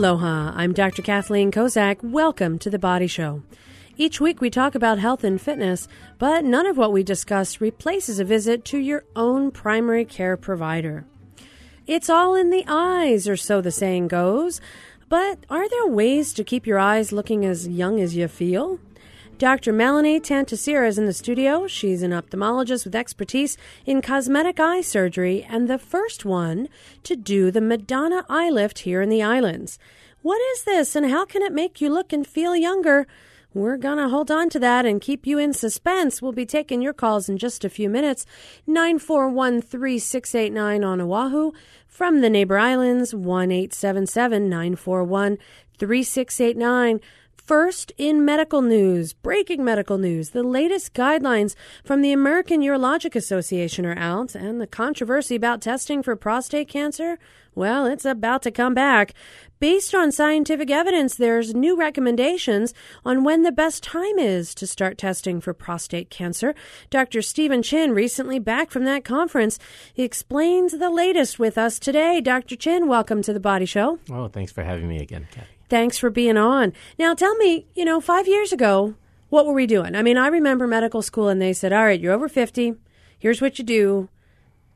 Aloha, I'm Dr. Kathleen Kozak. Welcome to The Body Show. Each week we talk about health and fitness, but none of what we discuss replaces a visit to your own primary care provider. It's all in the eyes, or so the saying goes. But are there ways to keep your eyes looking as young as you feel? Dr. Melanie Tantisara is in the studio. She's an ophthalmologist with expertise in cosmetic eye surgery and the first one to do the Madonna eye lift here in the islands. What is this and how can it make you look and feel younger? We're going to hold on to that and keep you in suspense. We'll be taking your calls in just a few minutes. 941 3689 on Oahu. From the neighbor islands, 1 877 941 3689. First, in medical news, breaking medical news, the latest guidelines from the American Urologic Association are out, and the controversy about testing for prostate cancer, well, it's about to come back. Based on scientific evidence, there's new recommendations on when the best time is to start testing for prostate cancer. Dr. Stephen Chin, recently back from that conference, explains the latest with us today. Dr. Chin, welcome to the Body Show. Oh, thanks for having me again, Kathy. Thanks for being on. Now, tell me, you know, five years ago, what were we doing? I mean, I remember medical school and they said, all right, you're over 50. Here's what you do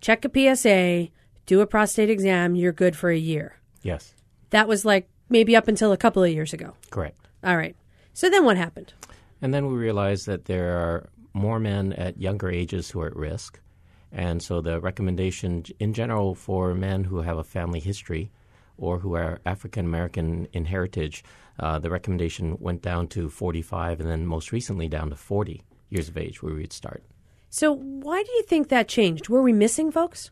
check a PSA, do a prostate exam, you're good for a year. Yes. That was like maybe up until a couple of years ago. Correct. All right. So then what happened? And then we realized that there are more men at younger ages who are at risk. And so the recommendation in general for men who have a family history or who are African American in heritage, uh, the recommendation went down to 45 and then most recently down to 40 years of age where we'd start. So why do you think that changed? Were we missing folks?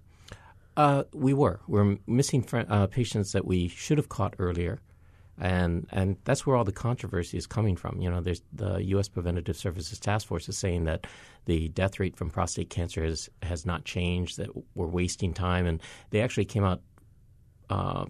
Uh, we were. We're missing fr- uh, patients that we should have caught earlier. And and that's where all the controversy is coming from. You know, there's the U.S. Preventative Services Task Force is saying that the death rate from prostate cancer has has not changed. That we're wasting time, and they actually came out uh,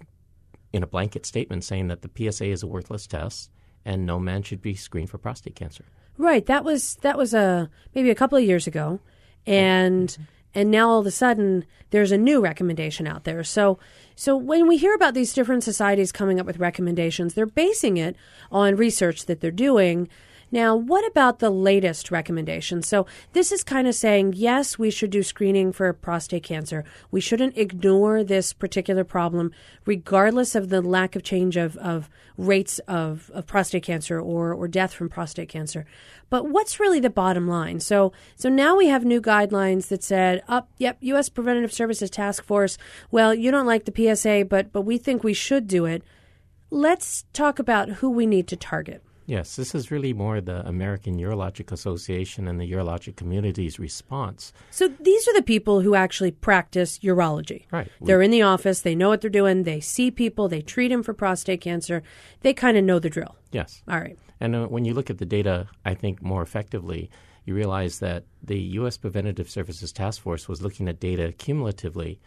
in a blanket statement saying that the PSA is a worthless test and no man should be screened for prostate cancer. Right. That was that was a maybe a couple of years ago, and mm-hmm. and now all of a sudden there's a new recommendation out there. So so when we hear about these different societies coming up with recommendations, they're basing it on research that they're doing now, what about the latest recommendation? So, this is kind of saying, yes, we should do screening for prostate cancer. We shouldn't ignore this particular problem, regardless of the lack of change of, of rates of, of prostate cancer or, or death from prostate cancer. But what's really the bottom line? So, so now we have new guidelines that said, up, oh, yep, U.S. Preventative Services Task Force. Well, you don't like the PSA, but, but we think we should do it. Let's talk about who we need to target. Yes, this is really more the American Urologic Association and the urologic community's response. So these are the people who actually practice urology. Right. They're in the office, they know what they're doing, they see people, they treat them for prostate cancer. They kind of know the drill. Yes. All right. And uh, when you look at the data, I think more effectively, you realize that the U.S. Preventative Services Task Force was looking at data cumulatively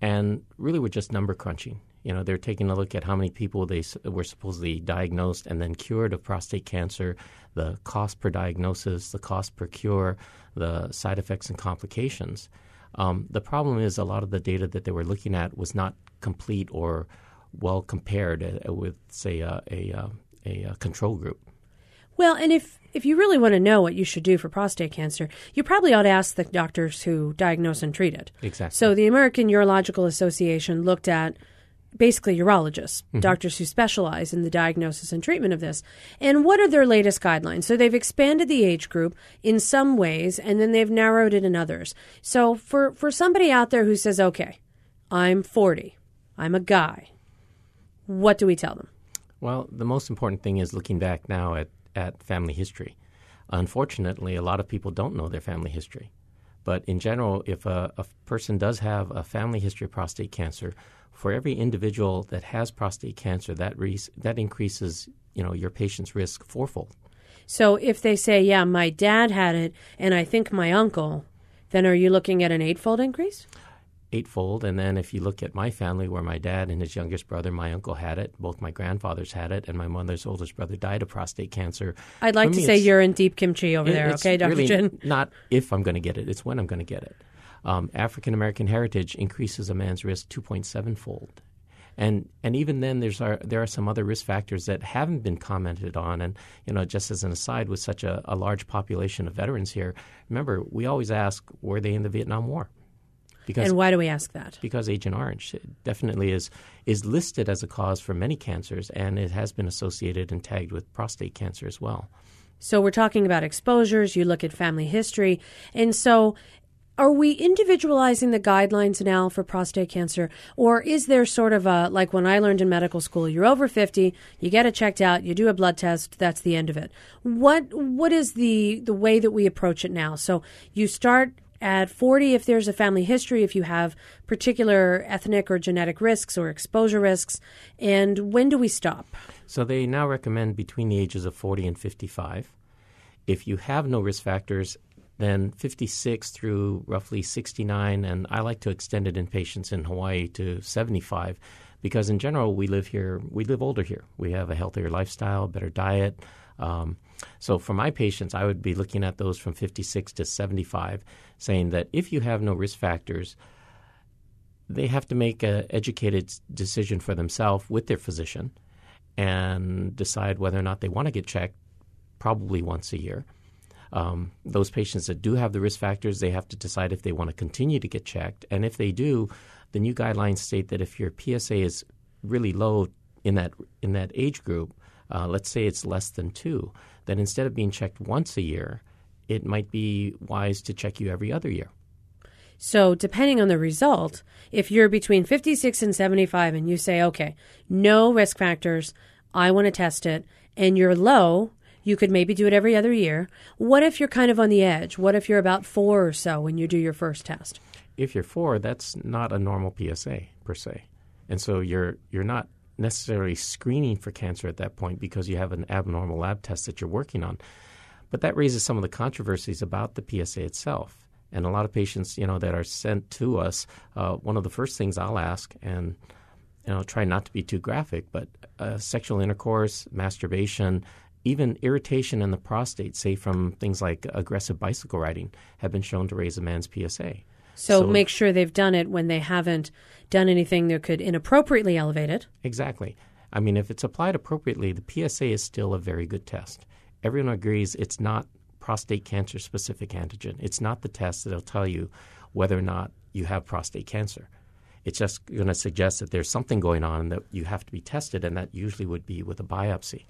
and really were just number crunching. You know, they're taking a look at how many people they were supposedly diagnosed and then cured of prostate cancer, the cost per diagnosis, the cost per cure, the side effects and complications. Um, the problem is a lot of the data that they were looking at was not complete or well compared uh, with, say, uh, a, uh, a, a control group. Well, and if if you really want to know what you should do for prostate cancer, you probably ought to ask the doctors who diagnose and treat it. Exactly. So the American Urological Association looked at basically urologists, mm-hmm. doctors who specialize in the diagnosis and treatment of this. And what are their latest guidelines? So they've expanded the age group in some ways and then they've narrowed it in others. So for, for somebody out there who says, okay, I'm 40, I'm a guy, what do we tell them? Well, the most important thing is looking back now at, at family history. Unfortunately, a lot of people don't know their family history. But in general, if a, a person does have a family history of prostate cancer, for every individual that has prostate cancer, that re- that increases you know your patient's risk fourfold. So if they say, "Yeah, my dad had it, and I think my uncle," then are you looking at an eightfold increase? Eightfold, and then if you look at my family, where my dad and his youngest brother, my uncle had it, both my grandfathers had it, and my mother's oldest brother died of prostate cancer. I'd like to say you're in deep kimchi over it, there, okay, Dr. Really Chin? Not if I'm going to get it; it's when I'm going to get it um, African American heritage increases a man's risk 2.7 fold. And and even then, there's are, there are some other risk factors that haven't been commented on. And you know, just as an aside, with such a, a large population of veterans here, remember we always ask, were they in the Vietnam War? Because, and why do we ask that? Because Agent Orange definitely is is listed as a cause for many cancers, and it has been associated and tagged with prostate cancer as well. So we're talking about exposures. You look at family history, and so are we individualizing the guidelines now for prostate cancer or is there sort of a like when i learned in medical school you're over 50 you get it checked out you do a blood test that's the end of it what what is the the way that we approach it now so you start at 40 if there's a family history, if you have particular ethnic or genetic risks or exposure risks, and when do we stop? So they now recommend between the ages of 40 and 55. If you have no risk factors, then 56 through roughly 69, and I like to extend it in patients in Hawaii to 75 because in general we live here, we live older here. We have a healthier lifestyle, better diet. Um, so for my patients, I would be looking at those from 56 to 75, saying that if you have no risk factors, they have to make an educated decision for themselves with their physician and decide whether or not they want to get checked, probably once a year. Um, those patients that do have the risk factors, they have to decide if they want to continue to get checked. And if they do, the new guidelines state that if your PSA is really low in that in that age group, uh, let's say it's less than two, then instead of being checked once a year, it might be wise to check you every other year. So, depending on the result, if you're between 56 and 75 and you say, okay, no risk factors, I want to test it, and you're low, you could maybe do it every other year. What if you're kind of on the edge? What if you're about four or so when you do your first test? If you're four, that's not a normal PSA per se. And so you're you're not necessarily screening for cancer at that point because you have an abnormal lab test that you're working on. But that raises some of the controversies about the PSA itself. And a lot of patients, you know, that are sent to us, uh, one of the first things I'll ask, and you know, try not to be too graphic, but uh, sexual intercourse, masturbation, even irritation in the prostate, say from things like aggressive bicycle riding, have been shown to raise a man's PSA. So, so, make sure they've done it when they haven't done anything that could inappropriately elevate it. Exactly. I mean, if it's applied appropriately, the PSA is still a very good test. Everyone agrees it's not prostate cancer specific antigen. It's not the test that'll tell you whether or not you have prostate cancer. It's just going to suggest that there's something going on that you have to be tested, and that usually would be with a biopsy.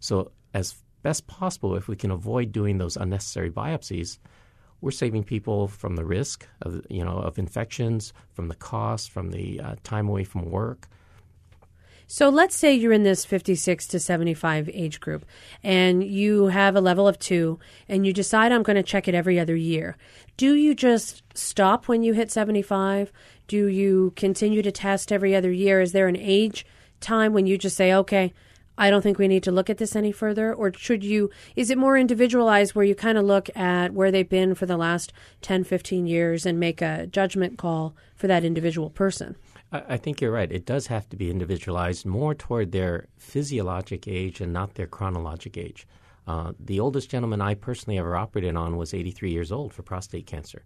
So, as best possible, if we can avoid doing those unnecessary biopsies, we're saving people from the risk of you know of infections, from the cost, from the uh, time away from work. So let's say you're in this 56 to 75 age group and you have a level of two and you decide I'm going to check it every other year. Do you just stop when you hit 75? Do you continue to test every other year? Is there an age time when you just say, okay, I don't think we need to look at this any further? Or should you, is it more individualized where you kind of look at where they've been for the last 10, 15 years and make a judgment call for that individual person? I think you're right. It does have to be individualized more toward their physiologic age and not their chronologic age. Uh, the oldest gentleman I personally ever operated on was 83 years old for prostate cancer.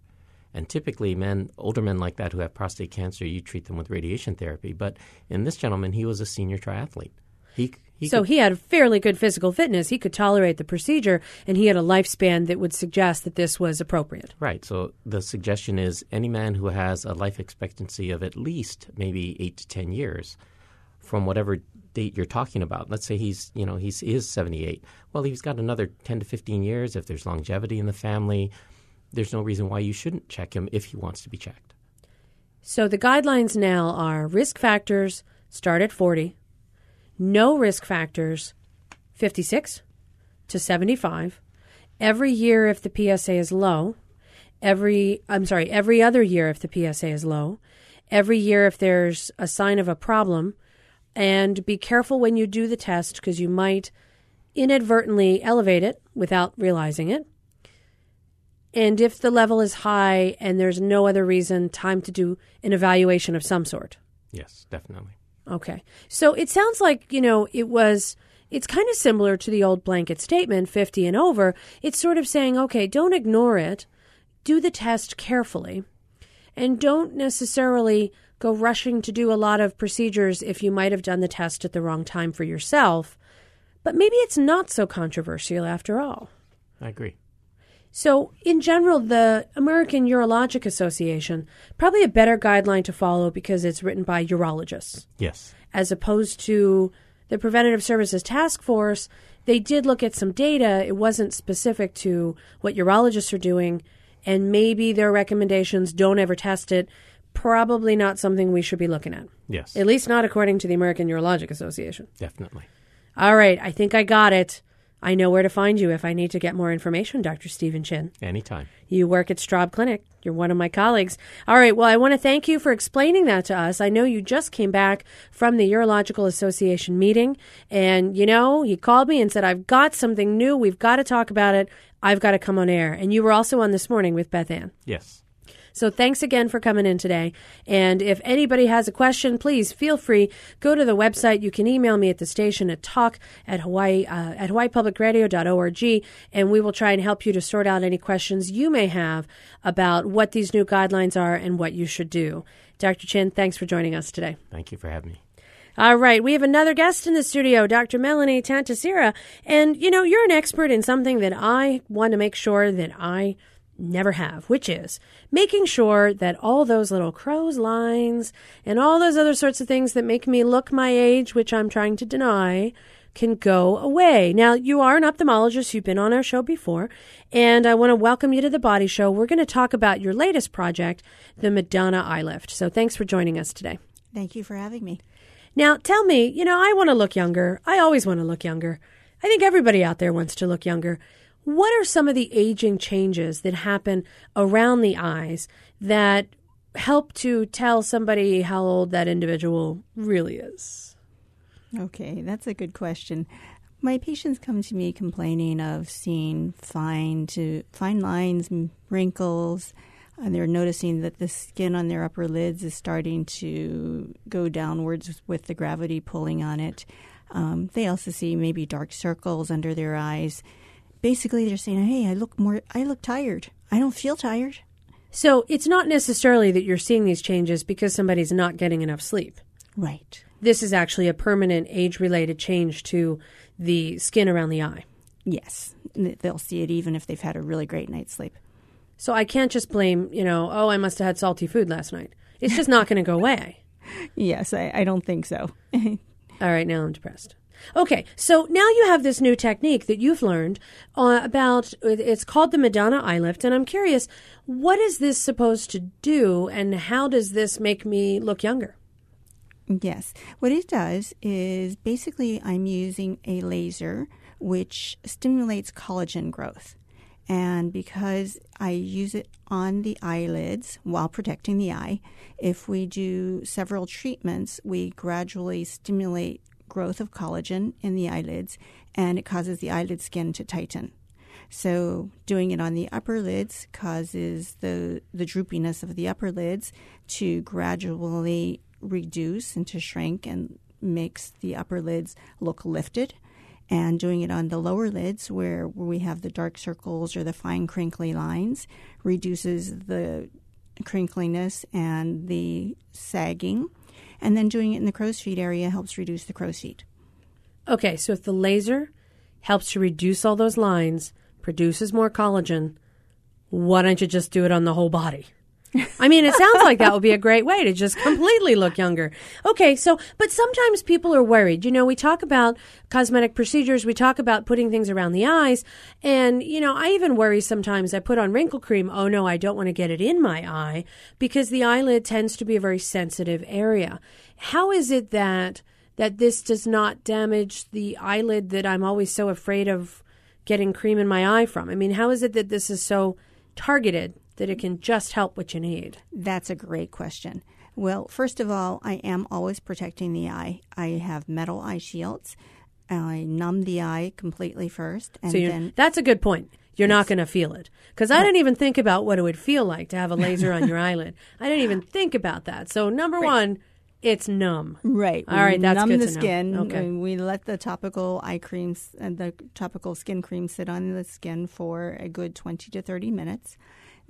And typically, men, older men like that who have prostate cancer, you treat them with radiation therapy. But in this gentleman, he was a senior triathlete. He he so could, he had fairly good physical fitness. He could tolerate the procedure, and he had a lifespan that would suggest that this was appropriate. Right. So the suggestion is any man who has a life expectancy of at least maybe eight to ten years, from whatever date you're talking about. Let's say he's you know he's is 78. Well, he's got another 10 to 15 years. If there's longevity in the family, there's no reason why you shouldn't check him if he wants to be checked. So the guidelines now are risk factors start at 40 no risk factors 56 to 75 every year if the PSA is low every I'm sorry every other year if the PSA is low every year if there's a sign of a problem and be careful when you do the test because you might inadvertently elevate it without realizing it. And if the level is high and there's no other reason time to do an evaluation of some sort. Yes definitely Okay. So it sounds like, you know, it was it's kind of similar to the old blanket statement 50 and over. It's sort of saying, okay, don't ignore it. Do the test carefully. and don't necessarily go rushing to do a lot of procedures if you might have done the test at the wrong time for yourself. But maybe it's not so controversial after all. I agree. So, in general, the American Urologic Association, probably a better guideline to follow because it's written by urologists. Yes. As opposed to the Preventative Services Task Force, they did look at some data. It wasn't specific to what urologists are doing, and maybe their recommendations don't ever test it. Probably not something we should be looking at. Yes. At least not according to the American Urologic Association. Definitely. All right, I think I got it. I know where to find you if I need to get more information, Dr. Stephen Chin. Anytime. You work at Straub Clinic. You're one of my colleagues. All right, well, I want to thank you for explaining that to us. I know you just came back from the Urological Association meeting, and you know, he called me and said, I've got something new. We've got to talk about it. I've got to come on air. And you were also on this morning with Beth Ann. Yes. So thanks again for coming in today. And if anybody has a question, please feel free. Go to the website. You can email me at the station at talk at Hawaii uh, at hawaiipublicradio.org, and we will try and help you to sort out any questions you may have about what these new guidelines are and what you should do. Dr. Chin, thanks for joining us today. Thank you for having me. All right, we have another guest in the studio, Dr. Melanie Tantisara. And, you know, you're an expert in something that I want to make sure that I never have, which is making sure that all those little crow's lines and all those other sorts of things that make me look my age, which I'm trying to deny, can go away. Now, you are an ophthalmologist. You've been on our show before, and I want to welcome you to the Body Show. We're going to talk about your latest project, the Madonna Eye Lift. So thanks for joining us today. Thank you for having me. Now, tell me, you know, I want to look younger. I always want to look younger. I think everybody out there wants to look younger. What are some of the aging changes that happen around the eyes that help to tell somebody how old that individual really is? Okay, that's a good question. My patients come to me complaining of seeing fine to fine lines, wrinkles, and they're noticing that the skin on their upper lids is starting to go downwards with the gravity pulling on it. Um, they also see maybe dark circles under their eyes. Basically, they're saying, "Hey, I look more. I look tired. I don't feel tired." So it's not necessarily that you're seeing these changes because somebody's not getting enough sleep. Right. This is actually a permanent age-related change to the skin around the eye. Yes, they'll see it even if they've had a really great night's sleep. So I can't just blame, you know, oh, I must have had salty food last night. It's just not going to go away. Yes, I, I don't think so. All right, now I'm depressed. Okay, so now you have this new technique that you've learned uh, about. It's called the Madonna eye lift, and I'm curious, what is this supposed to do, and how does this make me look younger? Yes, what it does is basically I'm using a laser which stimulates collagen growth. And because I use it on the eyelids while protecting the eye, if we do several treatments, we gradually stimulate growth of collagen in the eyelids and it causes the eyelid skin to tighten. So doing it on the upper lids causes the the droopiness of the upper lids to gradually reduce and to shrink and makes the upper lids look lifted and doing it on the lower lids where, we have the dark circles or the fine crinkly lines reduces the crinkliness and the sagging. And then doing it in the crow's feet area helps reduce the crow's feet. Okay, so if the laser helps to reduce all those lines, produces more collagen, why don't you just do it on the whole body? I mean, it sounds like that would be a great way to just completely look younger. Okay, so, but sometimes people are worried. You know, we talk about cosmetic procedures, we talk about putting things around the eyes, and, you know, I even worry sometimes I put on wrinkle cream. Oh no, I don't want to get it in my eye because the eyelid tends to be a very sensitive area. How is it that, that this does not damage the eyelid that I'm always so afraid of getting cream in my eye from? I mean, how is it that this is so targeted? That it can just help what you need? That's a great question. Well, first of all, I am always protecting the eye. I have metal eye shields. I numb the eye completely first, and so then that's a good point. You're yes. not going to feel it because I didn't even think about what it would feel like to have a laser on your eyelid. I didn't even think about that. So number right. one, it's numb. Right. All right. That's numb good the skin. Okay. We let the topical eye creams and the topical skin cream sit on the skin for a good 20 to 30 minutes.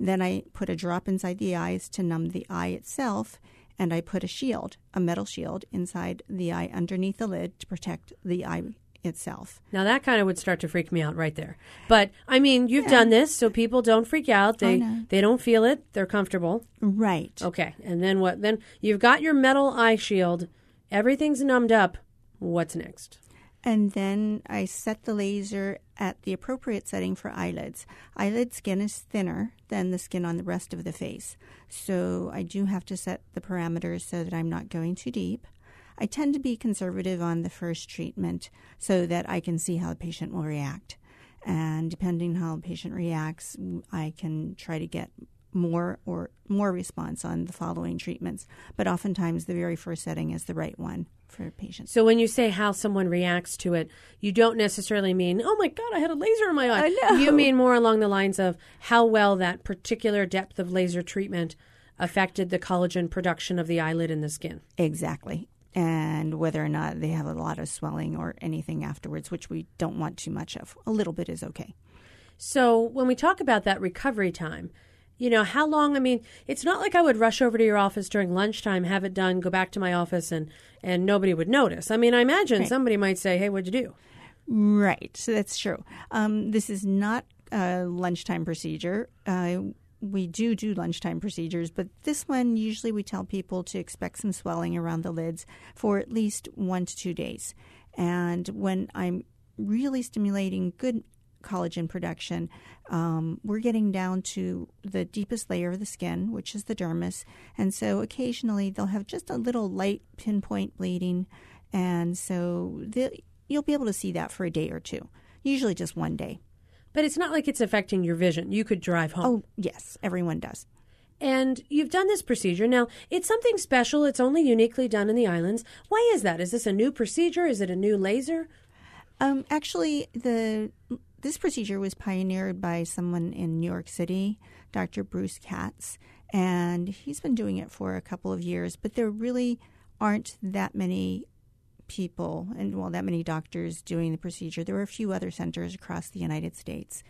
Then I put a drop inside the eyes to numb the eye itself, and I put a shield, a metal shield, inside the eye underneath the lid to protect the eye itself. Now that kind of would start to freak me out right there. But I mean, you've Yeah. done this so people don't freak out. They they don't feel it. They're comfortable. Right. Okay. And then what? Then you've got your metal eye shield. Everything's numbed up. What's next? And then I set the laser at the appropriate setting for eyelids. Eyelid skin is thinner than the skin on the rest of the face. So I do have to set the parameters so that I'm not going too deep. I tend to be conservative on the first treatment so that I can see how the patient will react. And depending how the patient reacts, I can try to get more or more response on the following treatments. But oftentimes the very first setting is the right one for patients. So when you say how someone reacts to it, you don't necessarily mean, "Oh my god, I had a laser in my eye." I know. You mean more along the lines of how well that particular depth of laser treatment affected the collagen production of the eyelid and the skin. Exactly. And whether or not they have a lot of swelling or anything afterwards, which we don't want too much of. A little bit is okay. So when we talk about that recovery time, you know, how long? I mean, it's not like I would rush over to your office during lunchtime, have it done, go back to my office, and and nobody would notice. I mean, I imagine Right. somebody might say, "Hey, what'd you do?" Right. So that's true. Um, this is not a lunchtime procedure. Uh, we do do lunchtime procedures, but this one usually we tell people to expect some swelling around the lids for at least one to two days. And when I'm really stimulating good collagen production, um, we're getting down to the deepest layer of the skin, which is the dermis. And so occasionally they'll have just a little light pinpoint bleeding. And so you'll be able to see that for a day or two, usually just one day. But it's not like it's affecting your vision. You could drive home. Oh, yes, everyone does. And you've done this procedure. Now, it's something special. It's only uniquely done in the islands. Why is that? Is this a new procedure? Is it a new laser? Um, actually, the this procedure was pioneered by someone in New York City, Dr. Bruce Katz, and he's been doing it for a couple of years. But there really aren't that many people and well, that many doctors doing the procedure. There were a few other centers across the United States.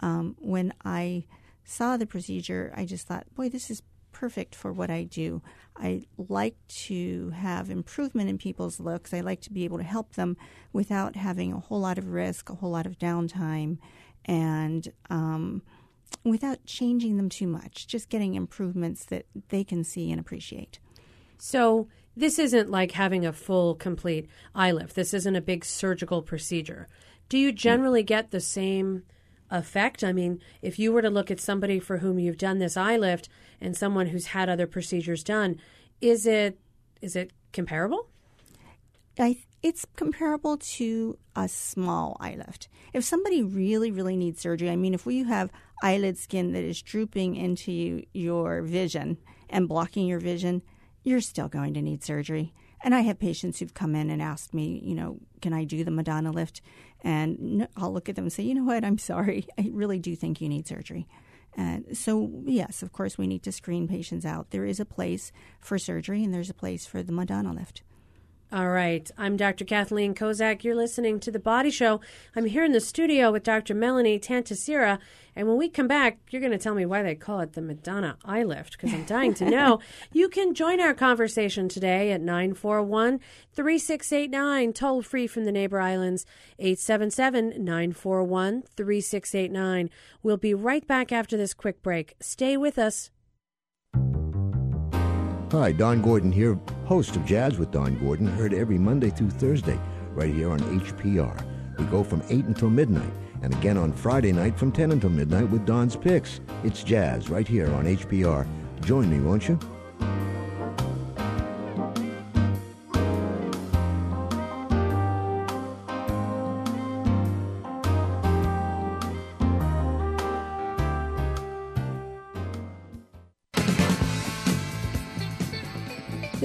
Um, when I saw the procedure, I just thought, boy, this is perfect for what I do. I like to have improvement in people's looks. I like to be able to help them without having a whole lot of risk, a whole lot of downtime, and um, without changing them too much. Just getting improvements that they can see and appreciate. So, this isn't like having a full, complete eye lift. This isn't a big surgical procedure. Do you generally get the same effect? I mean, if you were to look at somebody for whom you've done this eye lift and someone who's had other procedures done, is it is it comparable? I, it's comparable to a small eye lift. If somebody really, really needs surgery, I mean, if we have eyelid skin that is drooping into you, your vision and blocking your vision, you're still going to need surgery. And I have patients who've come in and asked me, you know, can I do the Madonna lift? And I'll look at them and say, you know what, I'm sorry. I really do think you need surgery. And so, yes, of course, we need to screen patients out. There is a place for surgery and there's a place for the Madonna lift. All right. I'm Dr. Kathleen Kozak. You're listening to The Body Show. I'm here in the studio with Dr. Melanie Tantisara. And when we come back, you're going to tell me why they call it the Madonna Eye Lift because I'm dying to know. you can join our conversation today at 941 3689, toll free from the neighbor islands, 877 941 3689. We'll be right back after this quick break. Stay with us. Hi, Don Gordon here, host of Jazz with Don Gordon, heard every Monday through Thursday, right here on HPR. We go from 8 until midnight, and again on Friday night from 10 until midnight with Don's Picks. It's Jazz right here on HPR. Join me, won't you?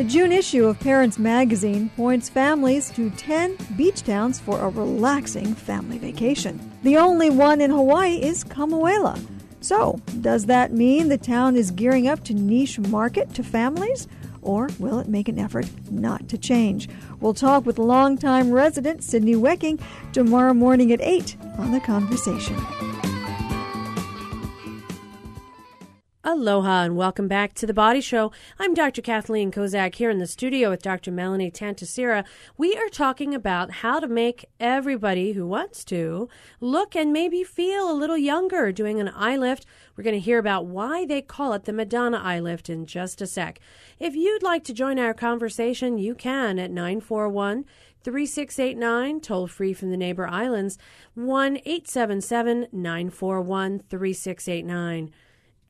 June issue of Parents Magazine points families to 10 beach towns for a relaxing family vacation. The only one in Hawaii is Kamuela. So, does that mean the town is gearing up to niche market to families? Or will it make an effort not to change? We'll talk with longtime resident Sydney Wecking tomorrow morning at 8 on The Conversation. Aloha and welcome back to the Body Show. I'm Dr. Kathleen Kozak here in the studio with Dr. Melanie Tantisara. We are talking about how to make everybody who wants to look and maybe feel a little younger doing an eye lift. We're going to hear about why they call it the Madonna eye lift in just a sec. If you'd like to join our conversation, you can at 941 3689, toll free from the neighbor islands, 1 877 941 3689.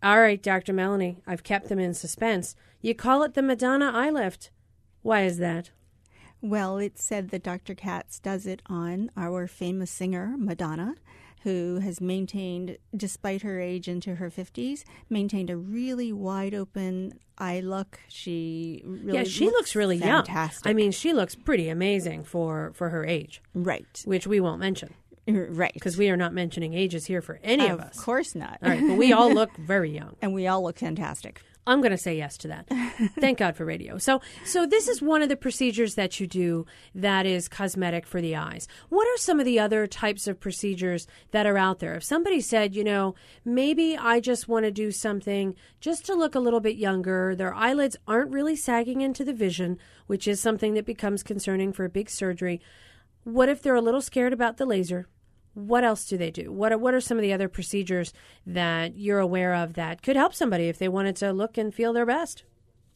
All right, Dr. Melanie, I've kept them in suspense. You call it the Madonna eye lift. Why is that? Well, it's said that Dr. Katz does it on our famous singer, Madonna, who has maintained, despite her age into her 50s, maintained a really wide open eye look. She really yeah, she looks, really fantastic. young. I mean, she looks pretty amazing for, for her age, right. which we won't mention Right. because we are not mentioning ages here for any of, of us. Of course not. All right, but we all look very young. and we all look fantastic. I'm going to say yes to that. Thank God for radio. So, so this is one of the procedures that you do that is cosmetic for the eyes. What are some of the other types of procedures that are out there? If somebody said, you know, maybe I just want to do something just to look a little bit younger, their eyelids aren't really sagging into the vision, which is something that becomes concerning for a big surgery. What if they're a little scared about the laser? What else do they do? What are, what are some of the other procedures that you're aware of that could help somebody if they wanted to look and feel their best?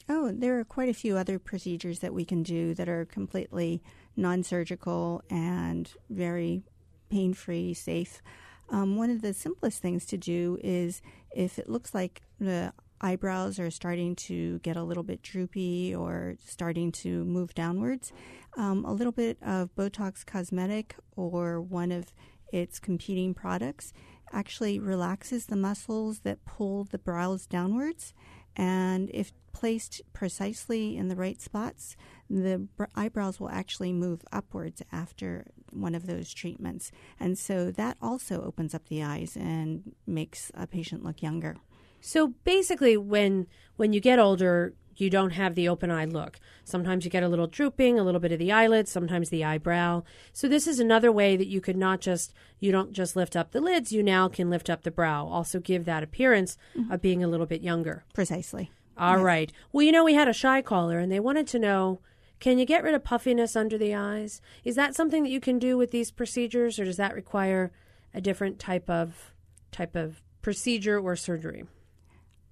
Oh, there are quite a few other procedures that we can do that are completely non surgical and very pain free, safe. Um, one of the simplest things to do is if it looks like the eyebrows are starting to get a little bit droopy or starting to move downwards, um, a little bit of Botox Cosmetic or one of its competing products actually relaxes the muscles that pull the brows downwards. And if placed precisely in the right spots, the br- eyebrows will actually move upwards after one of those treatments. And so that also opens up the eyes and makes a patient look younger. So basically, when when you get older, you don't have the open eye look. Sometimes you get a little drooping, a little bit of the eyelid, sometimes the eyebrow. So this is another way that you could not just you don't just lift up the lids, you now can lift up the brow. Also give that appearance of being a little bit younger. Precisely. All right. Well, you know, we had a shy caller and they wanted to know can you get rid of puffiness under the eyes? Is that something that you can do with these procedures or does that require a different type of type of procedure or surgery?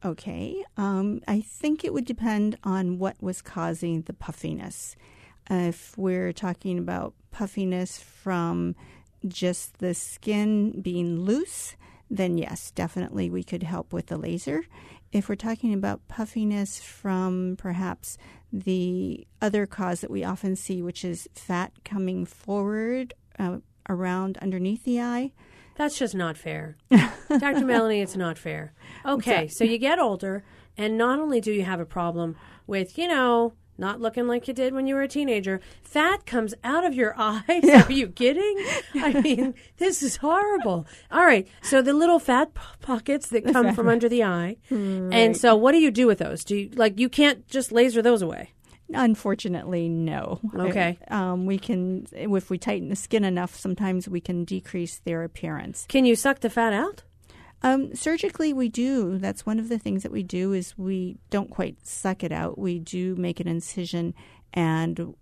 Okay. Um, I think it would depend on what was causing the puffiness. Uh, if we're talking about puffiness from just the skin being loose, then yes, definitely we could help with the laser. If we're talking about puffiness from perhaps the other cause that we often see, which is fat coming forward uh, around underneath the eye, That's just not fair. Dr. Melanie, it's not fair. Okay, so you get older, and not only do you have a problem with, you know, not looking like you did when you were a teenager, fat comes out of your eyes. Are you kidding? I mean, this is horrible. All right, so the little fat p- pockets that come from under the eye. And so what do you do with those? Do you, like, you can't just laser those away. Unfortunately, no. Okay. Um, we can, if we tighten the skin enough, sometimes we can decrease their appearance. Can you suck the fat out? Um, surgically, we do. That's one of the things that we do is we don't quite suck it out. We do make an incision and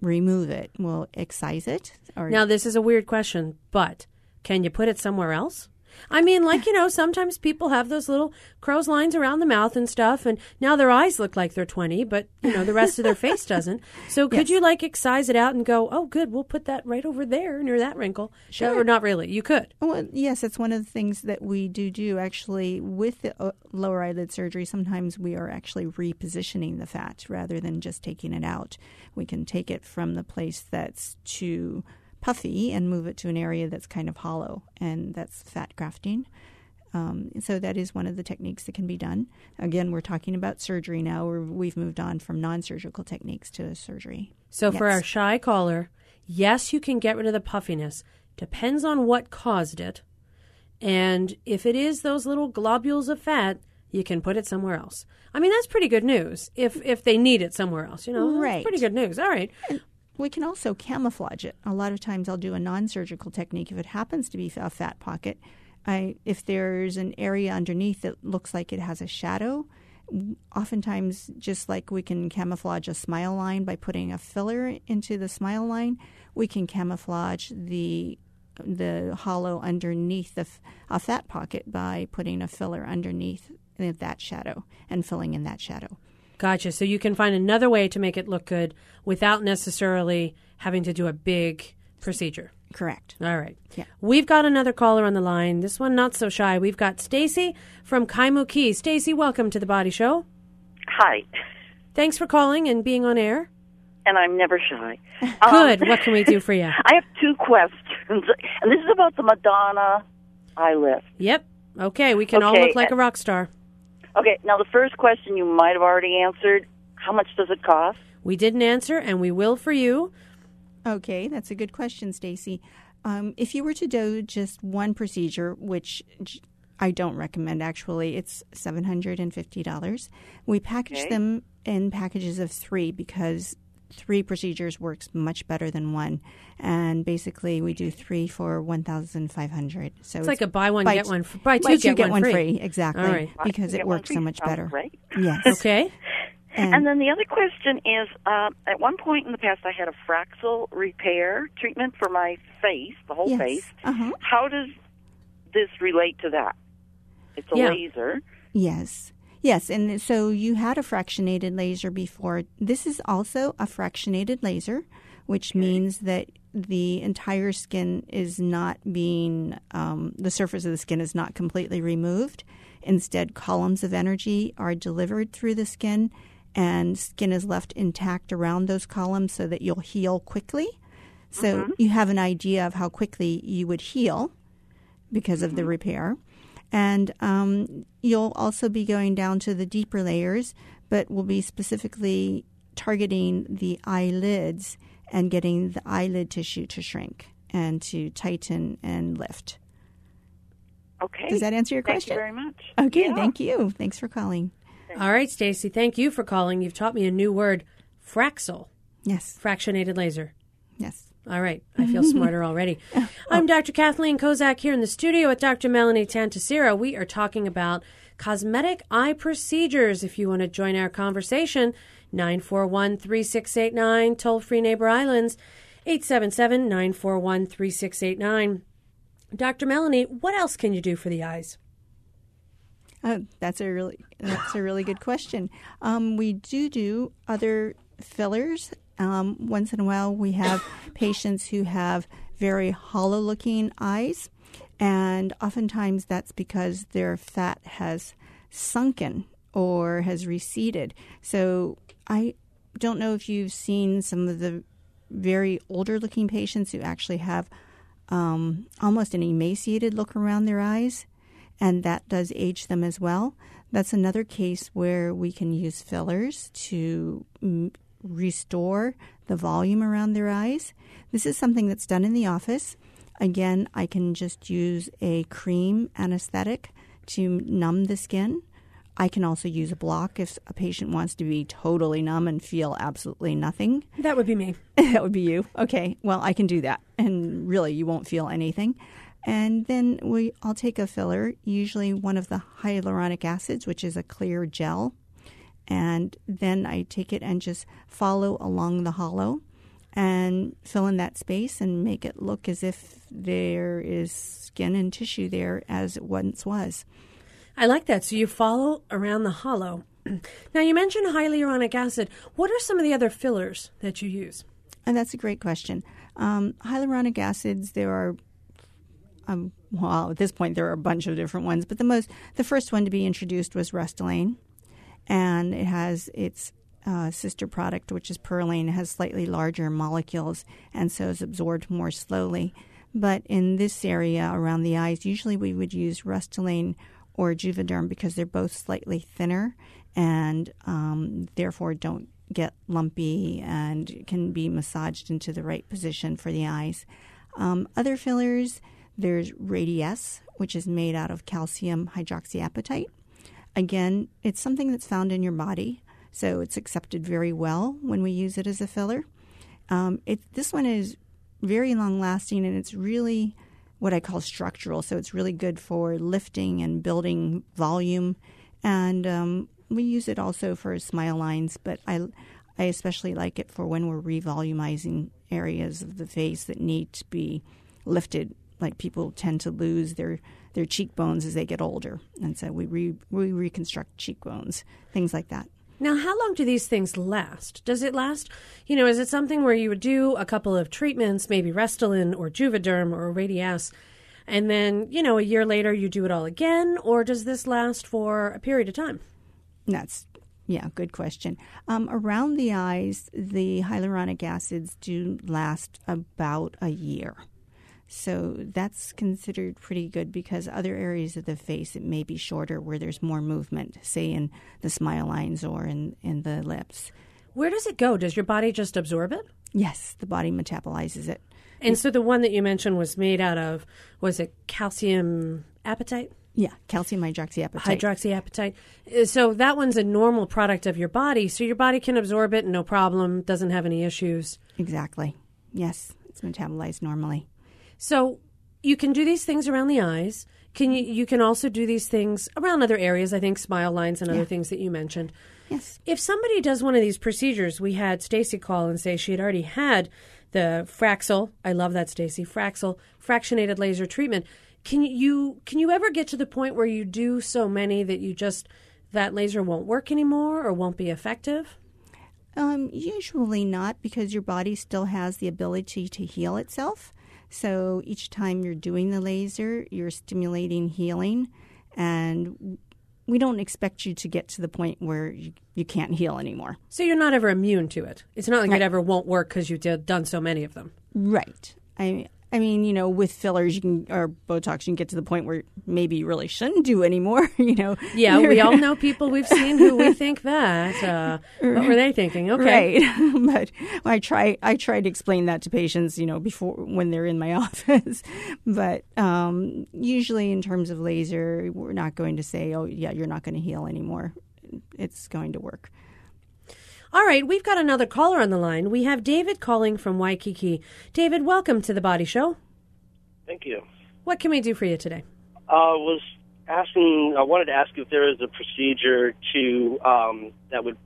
remove it. We'll excise it. Or Now, this is a weird question, but can you put it somewhere else? I mean, like, you know, sometimes people have those little crow's lines around the mouth and stuff, and now their eyes look like they're 20, but, you know, the rest of their face doesn't. So could Yes. you, like, excise it out and go, oh, good, we'll put that right over there near that wrinkle? Sure. Or not really. You could. Well, yes, it's one of the things that we do do actually with the uh, lower eyelid surgery. Sometimes we are actually repositioning the fat rather than just taking it out. We can take it from the place that's too puffy and move it to an area that's kind of hollow, and that's fat grafting. Um, so that is one of the techniques that can be done. Again, we're talking about surgery now. Where we've moved on from non-surgical techniques to surgery. So for our shy caller, yes, you can get rid of the puffiness. Depends on what caused it. And if it is those little globules of fat, you can put it somewhere else. I mean, that's pretty good news if if they need it somewhere else, you know. That's Right. pretty good news. All right. We can also camouflage it. A lot of times I'll do a non surgical technique if it happens to be a fat pocket. I, if there's an area underneath that looks like it has a shadow, oftentimes just like we can camouflage a smile line by putting a filler into the smile line, we can camouflage the the hollow underneath the a fat pocket by putting a filler underneath that shadow and filling in that shadow. Gotcha. So you can find another way to make it look good without necessarily having to do a big procedure. Correct. All right. Yeah. We've got another caller on the line. This one not so shy. We've got Stacy from Kaimuki. Stacy, welcome to the Body Show. Hi. Thanks for calling and being on air. And I'm never shy. Good. Um, what can we do for you? I have two questions, and this is about the Madonna eye lift. Yep. Okay, we can okay. all look like a rock star. Okay, now the first question you might have already answered. How much does it cost? We didn't answer, and we will for you. Okay, that's a good question, Stacy. Um, if you were to do just one procedure, which I don't recommend actually, it's seven hundred and fifty dollars. We package okay. them in packages of three because three procedures works much better than one. And basically, we do three for one thousand five hundred. So it's, it's, like a buy one buy get one buy two, buy get, get, one, free. free. Exactly, All right. because it works so much better. Right? Yes. Okay. And, and, then the other question is, uh, at one point in the past, I had a Fraxel repair treatment for my face, the whole yes. face. Uh-huh. How does this relate to that? It's a yeah. laser. Yes. Yes, and so you had a fractionated laser before. This is also a fractionated laser, which means that the entire skin is not being, um, the surface of the skin is not completely removed. Instead, columns of energy are delivered through the skin, and skin is left intact around those columns so that you'll heal quickly. So mm-hmm. you have an idea of how quickly you would heal because mm-hmm. of the repair. And um, you'll also be going down to the deeper layers, but we'll be specifically targeting the eyelids and getting the eyelid tissue to shrink and to tighten and lift. Okay. Does that answer your thank question? you very much. Okay, yeah. thank you. Thanks for calling. All right, Stacy, thank you for calling. You've taught me a new word, Fraxel. Yes. Fractionated laser. Yes. All right. I feel smarter already. I'm Dr. Kathleen Kozak here in the studio with Dr. Melanie Tantisara. We are talking about cosmetic eye procedures. If you want to join our conversation, 941 3689, toll free neighbor islands, 877 941 3689. Dr. Melanie, what else can you do for the eyes? Uh, that's a really that's a really good question. Um, we do do other fillers. Um, once in a while, we have patients who have very hollow looking eyes, and oftentimes that's because their fat has sunken or has receded. So I don't know if you've seen some of the very older looking patients who actually have um, almost an emaciated look around their eyes and that does age them as well. That's another case where we can use fillers to m- restore the volume around their eyes. This is something that's done in the office. Again, I can just use a cream anesthetic to numb the skin. I can also use a block if a patient wants to be totally numb and feel absolutely nothing. That would be me. that would be you. Okay, well, I can do that. And really, you won't feel anything. And then we, I'll take a filler, usually one of the hyaluronic acids, which is a clear gel. And then I take it and just follow along the hollow and fill in that space and make it look as if there is skin and tissue there as it once was. I like that. So you follow around the hollow. now, you mentioned hyaluronic acid. What are some of the other fillers that you use? And that's a great question. Um, hyaluronic acids, there are um, well, at this point there are a bunch of different ones, but the most, the first one to be introduced was Restylane, and it has its uh, sister product, which is Perlane, has slightly larger molecules and so is absorbed more slowly. But in this area around the eyes, usually we would use Restylane or Juvederm because they're both slightly thinner and um, therefore don't get lumpy and can be massaged into the right position for the eyes. Um, other fillers, there's Radiesse, which is made out of calcium hydroxyapatite. Again, it's something that's found in your body, so it's accepted very well when we use it as a filler. Um, it, this one is very long lasting and it's really what I call structural. So it's really good for lifting and building volume. And um, we use it also for smile lines, but I, I especially like it for when we're revolumizing areas of the face that need to be lifted. Like people tend to lose their, their cheekbones as they get older. And so we, re, we reconstruct cheekbones, things like that. Now, how long do these things last? Does it last, you know, is it something where you would do a couple of treatments, maybe Restylane or Juvederm or Radiesse, and then, you know, a year later you do it all again? Or does this last for a period of time? That's, yeah, good question. Um, around the eyes, the hyaluronic acids do last about a year. So that's considered pretty good because other areas of the face it may be shorter where there's more movement, say in the smile lines or in, in the lips. Where does it go? Does your body just absorb it? Yes, the body metabolizes it. And so the one that you mentioned was made out of was it calcium apatite? Yeah, calcium hydroxyapatite. Hydroxyapatite. Uh, So that one's a normal product of your body, so your body can absorb it no problem, doesn't have any issues. Exactly. Yes, it's metabolized normally. So you can do these things around the eyes. Can you you can also do these things around other areas, I think smile lines and other Yeah. things that you mentioned. Yes. If somebody does one of these procedures, we had Stacy call and say she had already had the Fraxel. I love that Stacy. Fraxel fractionated laser treatment. Can you can you ever get to the point where you do so many that you just that laser won't work anymore or won't be effective? Um, usually not because your body still has the ability to heal itself. So each time you're doing the laser, you're stimulating healing, and we don't expect you to get to the point where you, you can't heal anymore. So you're not ever immune to it. It's not like Right. it ever won't work because you've done so many of them. Right. I I mean, you know, with fillers, you can or Botox, you can get to the point where maybe you really shouldn't do anymore. You know. Yeah, we all know people we've seen who we think that. Uh, what were they thinking? Okay. Right. but I try I try to explain that to patients, you know, before when they're in my office. but um, usually, in terms of laser, we're not going to say, "Oh, yeah, you're not going to heal anymore." It's going to work. All right, we've got another caller on the line. We have David calling from Waikiki. David, welcome to the Body Show. Thank you. What can we do for you today? I uh, was asking. I wanted to ask if there is a procedure to um, that would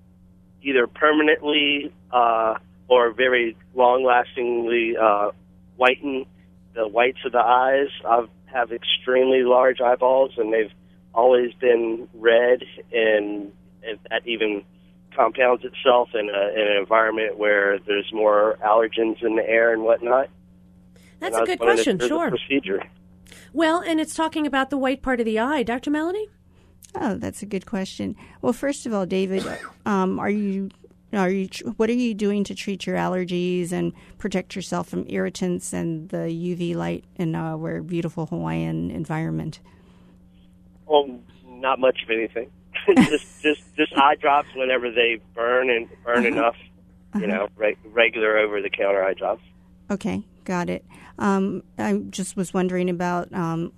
either permanently uh, or very long-lastingly uh, whiten the whites of the eyes. I have extremely large eyeballs, and they've always been red, and, that even compounds itself in, a, in an environment where there's more allergens in the air and whatnot. That's And I a was good wondering if question, a sure. procedure. Well, and it's talking about the white part of the eye. Dr. Melanie? Oh, that's a good question. Well, first of all, David, um, are you are you what are you doing to treat your allergies and protect yourself from irritants and the UV light in our beautiful Hawaiian environment? Well, not much of anything. just just just eye drops whenever they burn and burn enough. You know, re- regular over the counter eye drops. Okay, got it. Um, I just was wondering about um,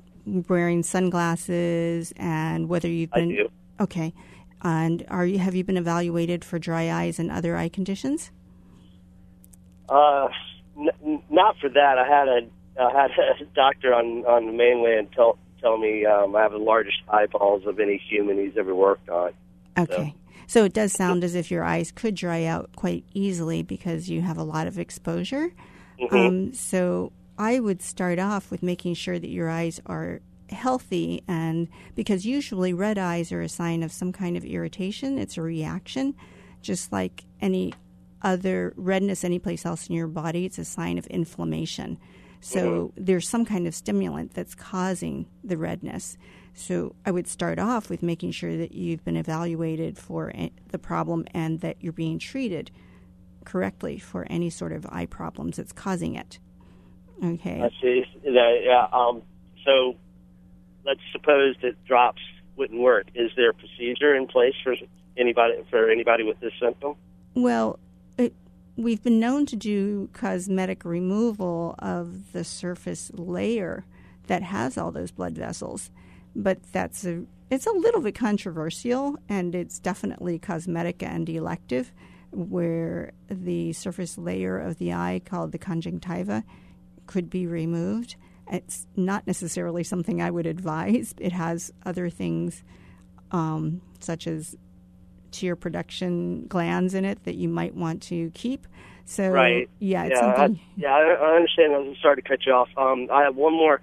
wearing sunglasses and whether you've I been do. okay. And are you have you been evaluated for dry eyes and other eye conditions? Uh, n- not for that. I had a I had a doctor on on the mainland tell tell me um, I have the largest eyeballs of any human he's ever worked on. Okay. So it does sound as if your eyes could dry out quite easily because you have a lot of exposure. Um, so I would start off with making sure that your eyes are healthy, and because usually red eyes are a sign of some kind of irritation, it's a reaction, just like any other redness anyplace else in your body, it's a sign of inflammation. So there's some kind of stimulant that's causing the redness. So I would start off with making sure that you've been evaluated for the problem and that you're being treated correctly for any sort of eye problems that's causing it. Okay. I see. Yeah, yeah. Um, so let's suppose that drops wouldn't work. Is there a procedure in place for anybody for anybody with this symptom? Well, we've been known to do cosmetic removal of the surface layer that has all those blood vessels, but that's a it's a little bit controversial, and it's definitely cosmetic and elective, where the surface layer of the eye called the conjunctiva could be removed, It's not necessarily something I would advise. It has other things, um, such as tear production glands in it that you might want to keep. So, right. yeah, it's yeah, something. I, yeah, I, understand. I'm sorry to cut you off. Um, I have one more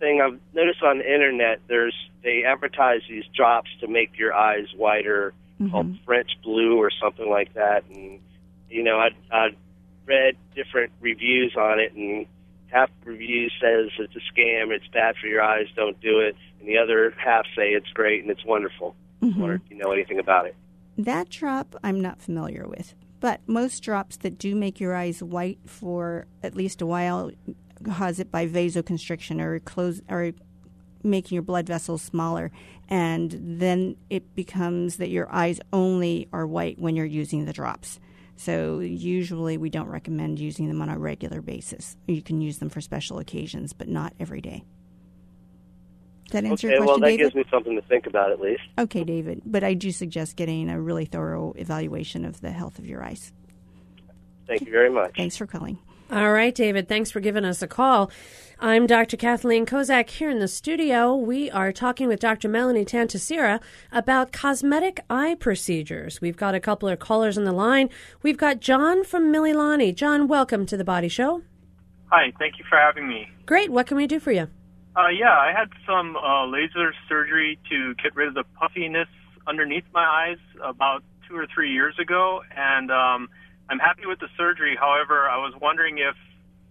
thing I've noticed on the internet. There's they advertise these drops to make your eyes whiter, Mm-hmm. called French blue or something like that. And you know, I I read different reviews on it, and half the review says it's a scam, it's bad for your eyes, don't do it, and the other half say it's great and it's wonderful. Mm-hmm. If you know anything about it. That drop I'm not familiar with, but most drops that do make your eyes white for at least a while cause it by vasoconstriction or close or making your blood vessels smaller, and then it becomes that your eyes only are white when you're using the drops. So usually we don't recommend using them on a regular basis. You can use them for special occasions, but not every day. Does that answer okay, your well question, that David? gives me something to think about at least. Okay, David, but I do suggest getting a really thorough evaluation of the health of your eyes. Thank you very much. Thanks for calling. All right, David, thanks for giving us a call. I'm Dr. Kathleen Kozak here in the studio. We are talking with Dr. Melanie Tantisira about cosmetic eye procedures. We've got a couple of callers on the line. We've got John from Mililani. John, welcome to the Body Show. Hi, thank you for having me. Great. What can we do for you? Uh, yeah, I had some uh, laser surgery to get rid of the puffiness underneath my eyes about two or three years ago, and um, I'm happy with the surgery. However, I was wondering if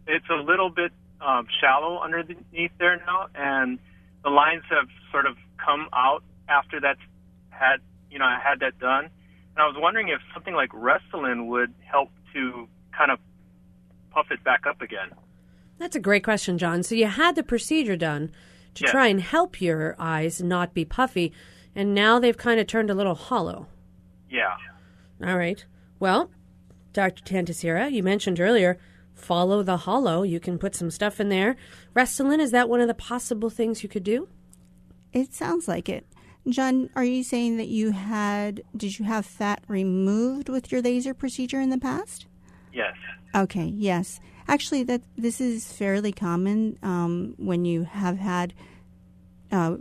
it's a little bit um, shallow underneath there now, and the lines have sort of come out after that's had you know I had that done, and I was wondering if something like Restylane would help to kind of puff it back up again. That's a great question, John. So you had the procedure done to Yes. try and help your eyes not be puffy, and now they've kind of turned a little hollow. Yeah. All right. Well, Dr. Tantisira, you mentioned earlier, follow the hollow. You can put some stuff in there. Restylane, is that one of the possible things you could do? It sounds like it. John, are you saying that you had, did you have fat removed with your laser procedure in the past? Yes. Okay, yes. Actually, that this is fairly common um, when you have had uh,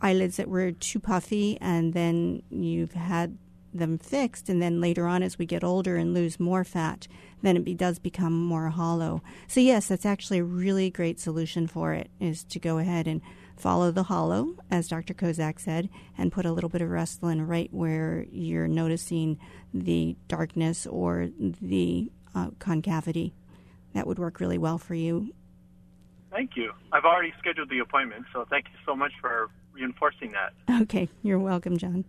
eyelids that were too puffy, and then you've had them fixed, and then later on, as we get older and lose more fat, then it be, does become more hollow. So yes, that's actually a really great solution for it. Is to go ahead and follow the hollow, as Dr. Kozak said, and put a little bit of Restylane right where you're noticing the darkness or the uh, concavity. That would work really well for you. Thank you. I've already scheduled the appointment, so thank you so much for reinforcing that. Okay, you're welcome, John.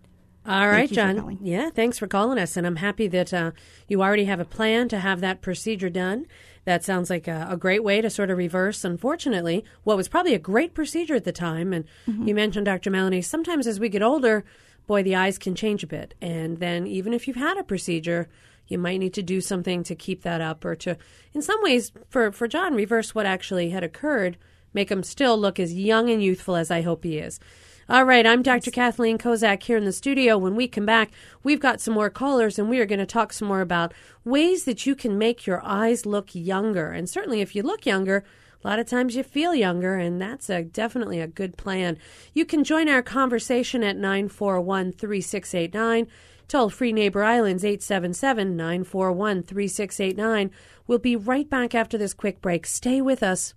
All right, you for John. Yeah, thanks for calling us, and I'm happy that uh, you already have a plan to have that procedure done. That sounds like a, a great way to sort of reverse, unfortunately, what was probably a great procedure at the time. And you mentioned, Dr. Melanie, sometimes as we get older, boy, the eyes can change a bit. And then even if you've had a procedure, you might need to do something to keep that up or to, in some ways, for, for John, reverse what actually had occurred, make him still look as young and youthful as I hope he is. All right, I'm Dr. Kathleen Kozak here in the studio. When we come back, we've got some more callers and we are going to talk some more about ways that you can make your eyes look younger. And certainly if you look younger, a lot of times you feel younger, and that's a, definitely a good plan. You can join our conversation at 941 3689. Toll free Neighbor Islands 877 941 3689. We'll be right back after this quick break. Stay with us.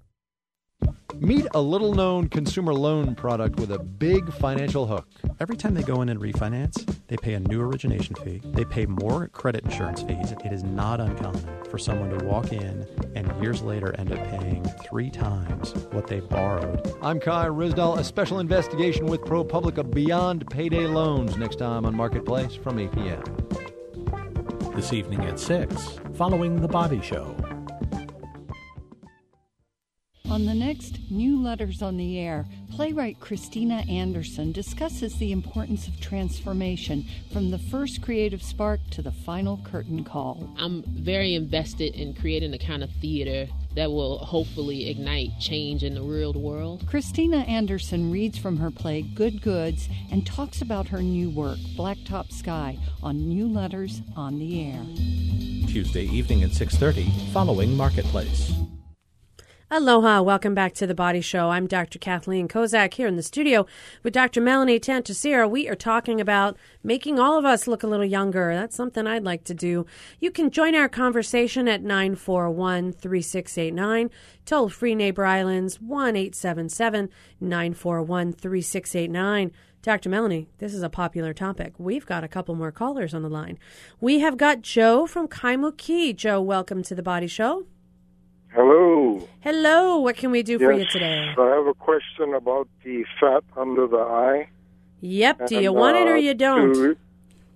Meet a little known consumer loan product with a big financial hook. Every time they go in and refinance, they pay a new origination fee. They pay more credit insurance fees. It is not uncommon for someone to walk in and years later end up paying three times what they borrowed. I'm Kai Ryssdal, a special investigation with ProPublica Beyond Payday Loans next time on Marketplace from 8 p.m. This evening at 6, following The Body Show. On the next New Letters on the Air, playwright Christina Anderson discusses the importance of transformation from the first creative spark to the final curtain call. I'm very invested in creating the kind of theater that will hopefully ignite change in the real world. Christina Anderson reads from her play Good Goods and talks about her new work, Blacktop Sky, on New Letters on the Air. Tuesday evening at 6:30, following Marketplace. Aloha, welcome back to the Body Show. I'm Dr. Kathleen Kozak here in the studio with Dr. Melanie Tantisira. We are talking about making all of us look a little younger. That's something I'd like to do. You can join our conversation at 941 3689. Toll free Neighbor Islands 1 877 941 3689. Dr. Melanie, this is a popular topic. We've got a couple more callers on the line. We have got Joe from Kaimuki. Joe, welcome to the Body Show. Hello. Hello. What can we do for you today? I have a question about the fat under the eye. Yep. Do you want it or uh, you don't? to-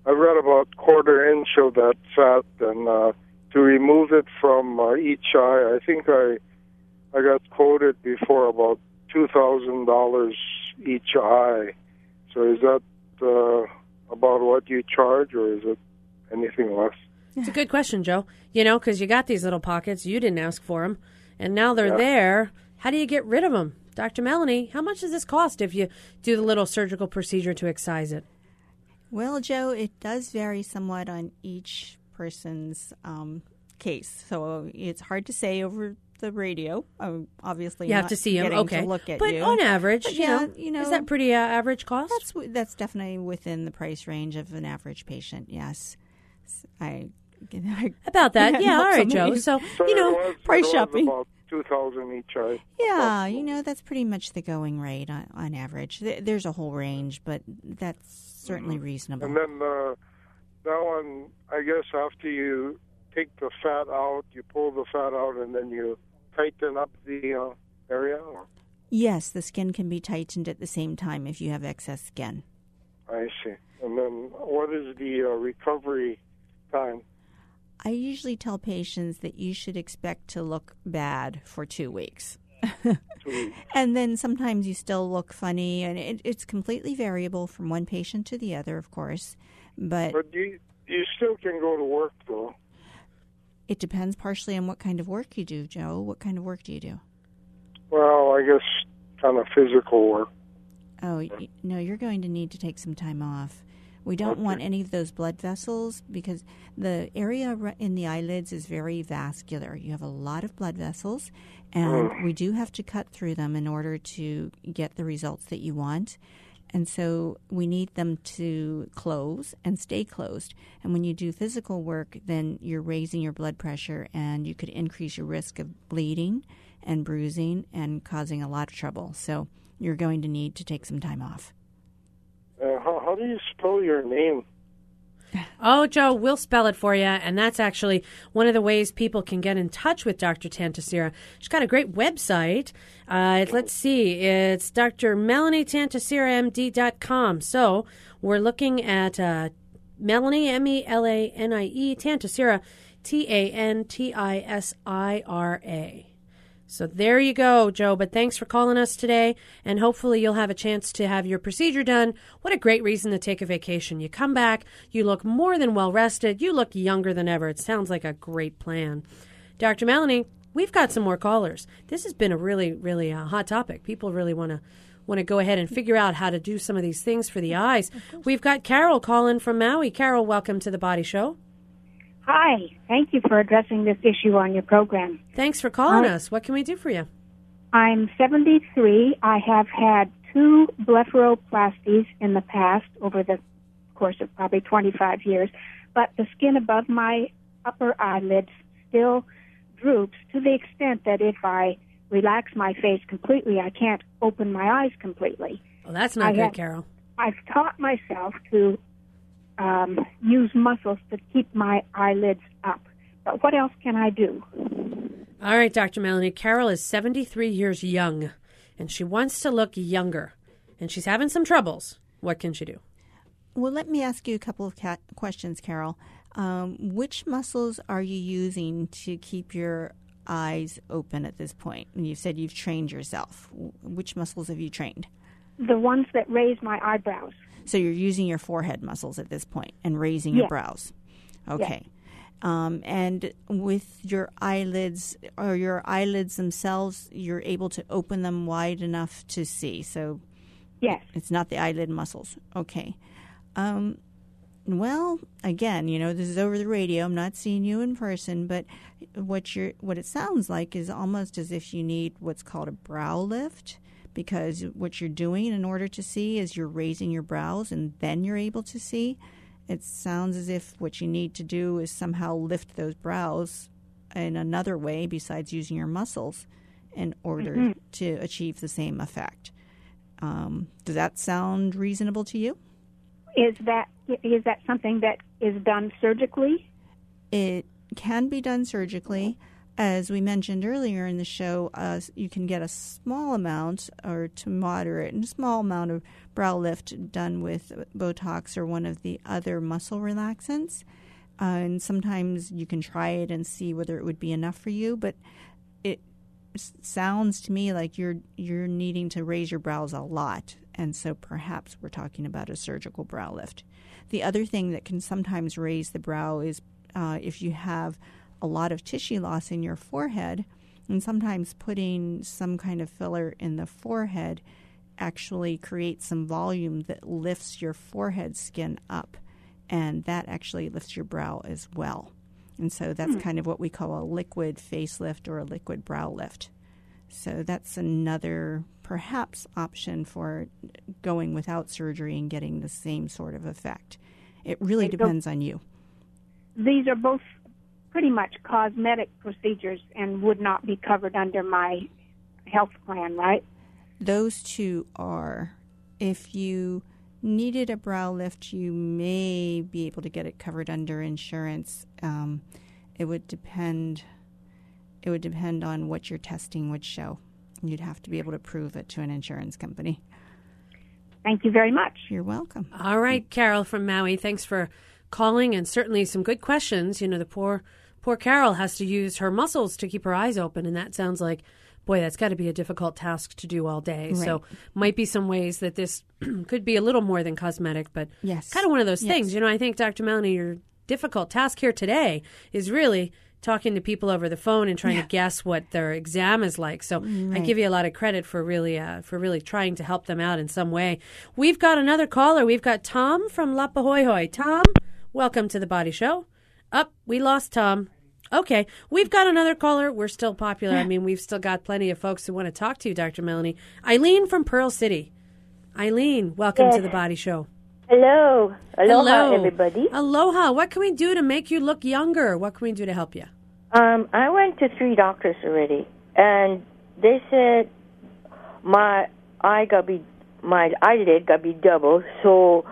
I read about quarter inch of that fat, and uh, to remove it from uh, each eye, I think I I got quoted before about two thousand dollars each eye. So is that uh, about what you charge, or is it anything less? It's a good question, Joe. You know, because you got these little pockets. You didn't ask for them. And now they're Yeah. there. How do you get rid of them? Dr. Melanie, how much does this cost if you do the little surgical procedure to excise it? Well, Joe, it does vary somewhat on each person's um, case, so it's hard to say over the radio. Um, obviously, You have not to see him. okay. To look at But you. on average, But you yeah, know, you know, is that pretty uh, average cost? That's that's definitely within the price range of an average patient. Yes, S- I. I About that, yeah, all right, somebody- Joe. So, So you know, was- price shopping. about two thousand each eye. Yeah, you know that's pretty much the going rate on, on average. There's a whole range, but that's certainly reasonable. And then uh, that one, I guess after you take the fat out, you pull the fat out, and then you tighten up the uh, area. Or? Yes, the skin can be tightened at the same time if you have excess skin. I see. And then what is the uh, recovery time? I usually tell patients that you should expect to look bad for two weeks. and then sometimes you still look funny, and it, it's completely variable from one patient to the other, of course. But But you you still can go to work though. it depends partially on what kind of work you do, Joe. What kind of work do you do? Well, I guess kind of physical work. Oh, no, you're going to need to take some time off. We don't want any of those blood vessels because the area in the eyelids is very vascular. You have a lot of blood vessels, and mm. we do have to cut through them in order to get the results that you want. And so we need them to close and stay closed. And when you do physical work, then you're raising your blood pressure and you could increase your risk of bleeding and bruising and causing a lot of trouble. So you're going to need to take some time off. How, do you spell your name? Oh, Joe, we'll spell it for you. And that's actually one of the ways people can get in touch with Dr. Tantisira. She's got a great website. Uh, let's see, it's Dr. Melanie Tantisira, drmelanie.tantisira.md.com. So we're looking at uh, Melanie, M E L A N I E, Tantasira, T A N T I S I R A. So there you go, Joe. But thanks for calling us today, and hopefully you'll have a chance to have your procedure done. What a great reason to take a vacation. You come back, you look more than well rested, you look younger than ever. It sounds like a great plan. Dr. Melanie, we've got some more callers. This has been a really, really uh, hot topic. People really want to want to go ahead and figure out how to do some of these things for the eyes. We've got Carol calling from Maui. Carol, welcome to the Body Show. Hi, thank you for addressing this issue on your program. Thanks for calling Hi. us. What can we do for you? I'm 73. I have had two blepharoplasties in the past over the course of probably 25 years, but the skin above my upper eyelids still droops to the extent that if I relax my face completely, I can't open my eyes completely. Well, that's not I good, have- Carol. I've taught myself to um, use muscles to keep my eyelids up. But what else can I do? All right, Dr. Melanie. Carol is 73 years young, and she wants to look younger, and she's having some troubles. What can she do? Well, let me ask you a couple of ca- questions, Carol. Um, which muscles are you using to keep your eyes open at this point? And you said you've trained yourself. Which muscles have you trained? The ones that raise my eyebrows. So you're using your forehead muscles at this point and raising your brows. Okay. Um, and with your eyelids or your eyelids themselves, you're able to open them wide enough to see. So Yes. it's not the eyelid muscles. Okay. Um, Well, again, you know, this is over the radio. I'm not seeing you in person, but what you're what it sounds like is almost as if you need what's called a brow lift because what you're doing in order to see is you're raising your brows and then you're able to see. It sounds as if what you need to do is somehow lift those brows in another way besides using your muscles in order Mhm. to achieve the same effect. Um, does that sound reasonable to you? Is that is that something that is done surgically? It can be done surgically. As we mentioned earlier in the show, uh, you can get a small amount or to moderate and small amount of brow lift done with Botox or one of the other muscle relaxants. Uh, and sometimes you can try it and see whether it would be enough for you. But it sounds to me like you're you're needing to raise your brows a lot, and so perhaps we're talking about a surgical brow lift. The other thing that can sometimes raise the brow is uh, if you have a lot of tissue loss in your forehead, and sometimes putting some kind of filler in the forehead actually creates some volume that lifts your forehead skin up, and that actually lifts your brow as well. And so that's Hmm. kind of what we call a liquid facelift or a liquid brow lift. So that's another perhaps option for going without surgery and getting the same sort of effect. It really depends on you. These are both pretty much cosmetic procedures and would not be covered under my health plan, right? Those two are. If you needed a brow lift, you may be able to get it covered under insurance. Um, it would depend. It would depend on what your testing would show. You'd have to be able to prove it to an insurance company. Thank you very much. You're welcome. All right, Carol from Maui, thanks for calling and certainly some good questions. You know, the poor poor Carol has to use her muscles to keep her eyes open, and that sounds like, boy, that's got to be a difficult task to do all day. So, might be some ways that this could be a little more than cosmetic, but Yes. kind of one of those Yes. things. You know, I think Dr. Melanie, your difficult task here today is really talking to people over the phone and trying to guess what their exam is like. So I give you a lot of credit for really uh, for really trying to help them out in some way. We've got another caller. We've got Tom from Laupahoehoe. Tom, welcome to the Body Show. Up, we lost Tom. Okay, we've got another caller. We're still popular. I mean, we've still got plenty of folks who want to talk to you, Dr. Melanie. Eileen from Pearl City. Eileen, welcome to the Body Show. Hello. Aloha, Hello. everybody. Aloha. What can we do to make you look younger? What can we do to help you? Um, I went to three doctors already, and they said my eye got be my eyelid got be double, so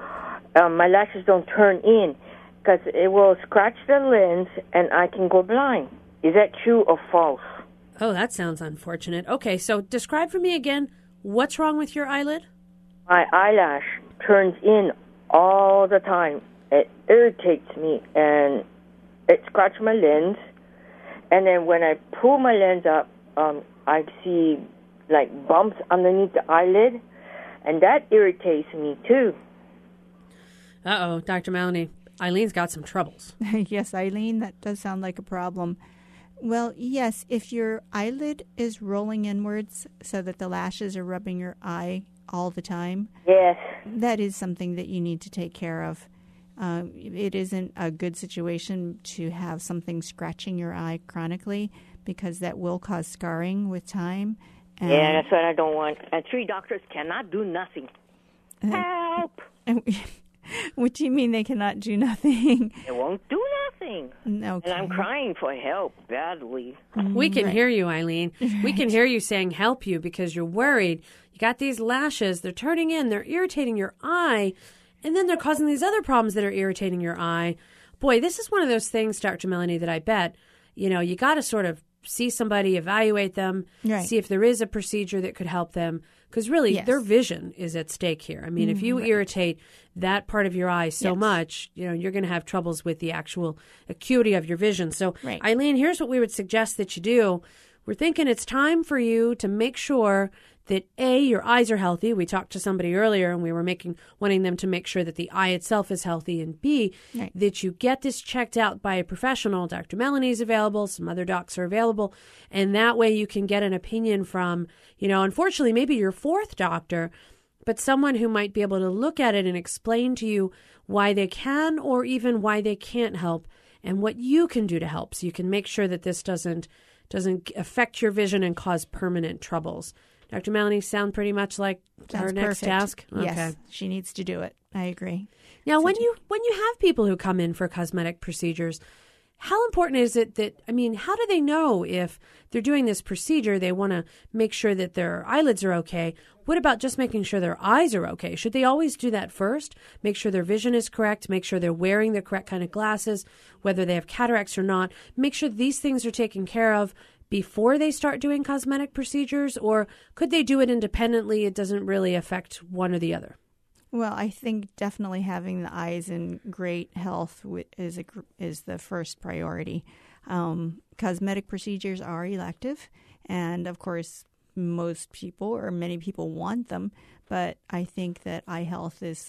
um, my lashes don't turn in because it will scratch the lens, and I can go blind. Is that true or false? Oh, that sounds unfortunate. Okay, so describe for me again what's wrong with your eyelid? My eyelash turns in all the time. It irritates me, and it scratches my lens. And then when I pull my lens up, um, I see like bumps underneath the eyelid, and that irritates me too. Uh oh, Dr. Melanie. Eileen's got some troubles. yes, Eileen, that does sound like a problem. Well, yes, if your eyelid is rolling inwards so that the lashes are rubbing your eye all the time, yes, that is something that you need to take care of. Um, it isn't a good situation to have something scratching your eye chronically because that will cause scarring with time. And yeah, that's what I don't want. And three doctors cannot do nothing. Help! what do you mean they cannot do nothing? They won't do nothing. No, And I'm crying for help badly. Mm, we can Right. hear you, Eileen. We can hear you saying help you because you're worried. You got these lashes, they're turning in, they're irritating your eye, and then they're causing these other problems that are irritating your eye. Boy, this is one of those things, Dr. Melanie, that I bet, you know, you got to sort of see somebody, evaluate them, Right. see if there is a procedure that could help them. Because really, Yes. their vision is at stake here. I mean, if you right. irritate that part of your eye so Yes. much, you know, you're going to have troubles with the actual acuity of your vision. So, Right. Eileen, here's what we would suggest that you do. We're thinking it's time for you to make sure that A, your eyes are healthy. We talked to somebody earlier and we were making wanting them to make sure that the eye itself is healthy and B, Right. that you get this checked out by a professional. Dr. Melanie's available, some other docs are available, and that way you can get an opinion from, you know, unfortunately maybe your fourth doctor but someone who might be able to look at it and explain to you why they can or even why they can't help and what you can do to help so you can make sure that this doesn't doesn't affect your vision and cause permanent troubles. Dr. Melanie sound pretty much like That's our next perfect. task. Yes, she needs to do it. I agree. Now, when you when you have people who come in for cosmetic procedures, how important is it that I mean, how do they know if they're doing this procedure? They want to make sure that their eyelids are okay. What about just making sure their eyes are okay? Should they always do that first? Make sure their vision is correct. Make sure they're wearing the correct kind of glasses, whether they have cataracts or not. Make sure these things are taken care of before they start doing cosmetic procedures, or could they do it independently? It doesn't really affect one or the other. Well, I think definitely having the eyes in great health is a, is the first priority. Um, cosmetic procedures are elective, and of course, most people or many people want them. But I think that eye health is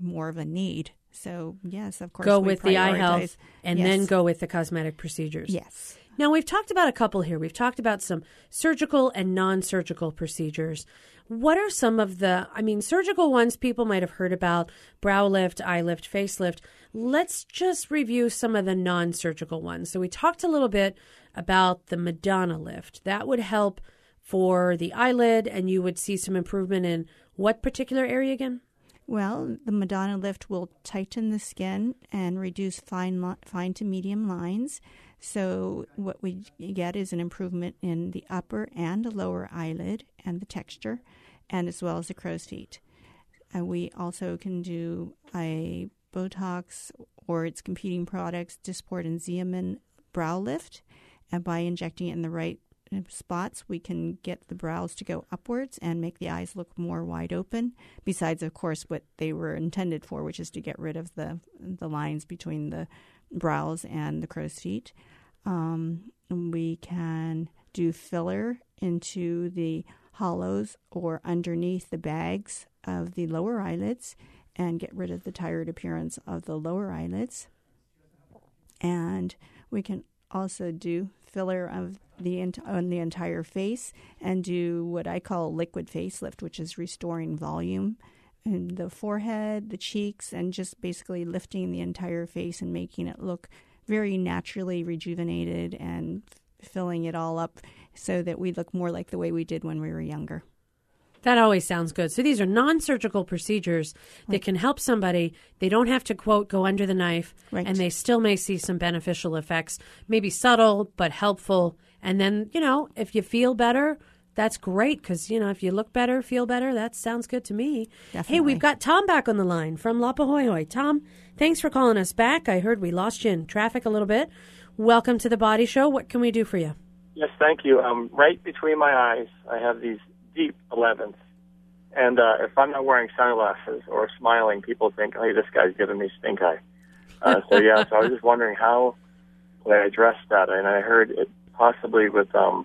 more of a need. So yes, of course, go with the eye health and then go with the cosmetic procedures. Yes. Now, we've talked about a couple here. We've talked about some surgical and non surgical procedures. What are some of the, I mean, surgical ones people might have heard about brow lift, eye lift, facelift. Let's just review some of the non surgical ones. So, we talked a little bit about the Madonna lift. That would help for the eyelid, and you would see some improvement in what particular area again? Well, the Madonna lift will tighten the skin and reduce fine fine to medium lines. So what we get is an improvement in the upper and the lower eyelid and the texture, and as well as the crow's feet. And we also can do a Botox or its competing products, Dysport and Xeomin brow lift, and by injecting it in the right uh, spots, we can get the brows to go upwards and make the eyes look more wide open. Besides, of course, what they were intended for, which is to get rid of the the lines between the brows and the crow's feet. Um, we can do filler into the hollows or underneath the bags of the lower eyelids and get rid of the tired appearance of the lower eyelids. And we can also do filler of the on the entire face and do what I call liquid facelift, which is restoring volume in the forehead, the cheeks, and just basically lifting the entire face and making it look very naturally rejuvenated and filling it all up so that we look more like the way we did when we were younger. That always sounds good. So these are non-surgical procedures that can help somebody. They don't have to quote go under the knife, Right. and they still may see some beneficial effects, maybe subtle but helpful. And then you know, if you feel better, that's great because you know if you look better, feel better. That sounds good to me. Hey, we've got Tom back on the line from Laupahoehoe. Tom, thanks for calling us back. I heard we lost you in traffic a little bit. Welcome to the Body Show. What can we do for you? Yes, thank you. Um, right between my eyes, I have these deep 11s. And uh, if I'm not wearing sunglasses or smiling, people think, hey, this guy's giving me stink eye. Uh, so, yeah, so I was just wondering how would I address that? And I heard it possibly with um,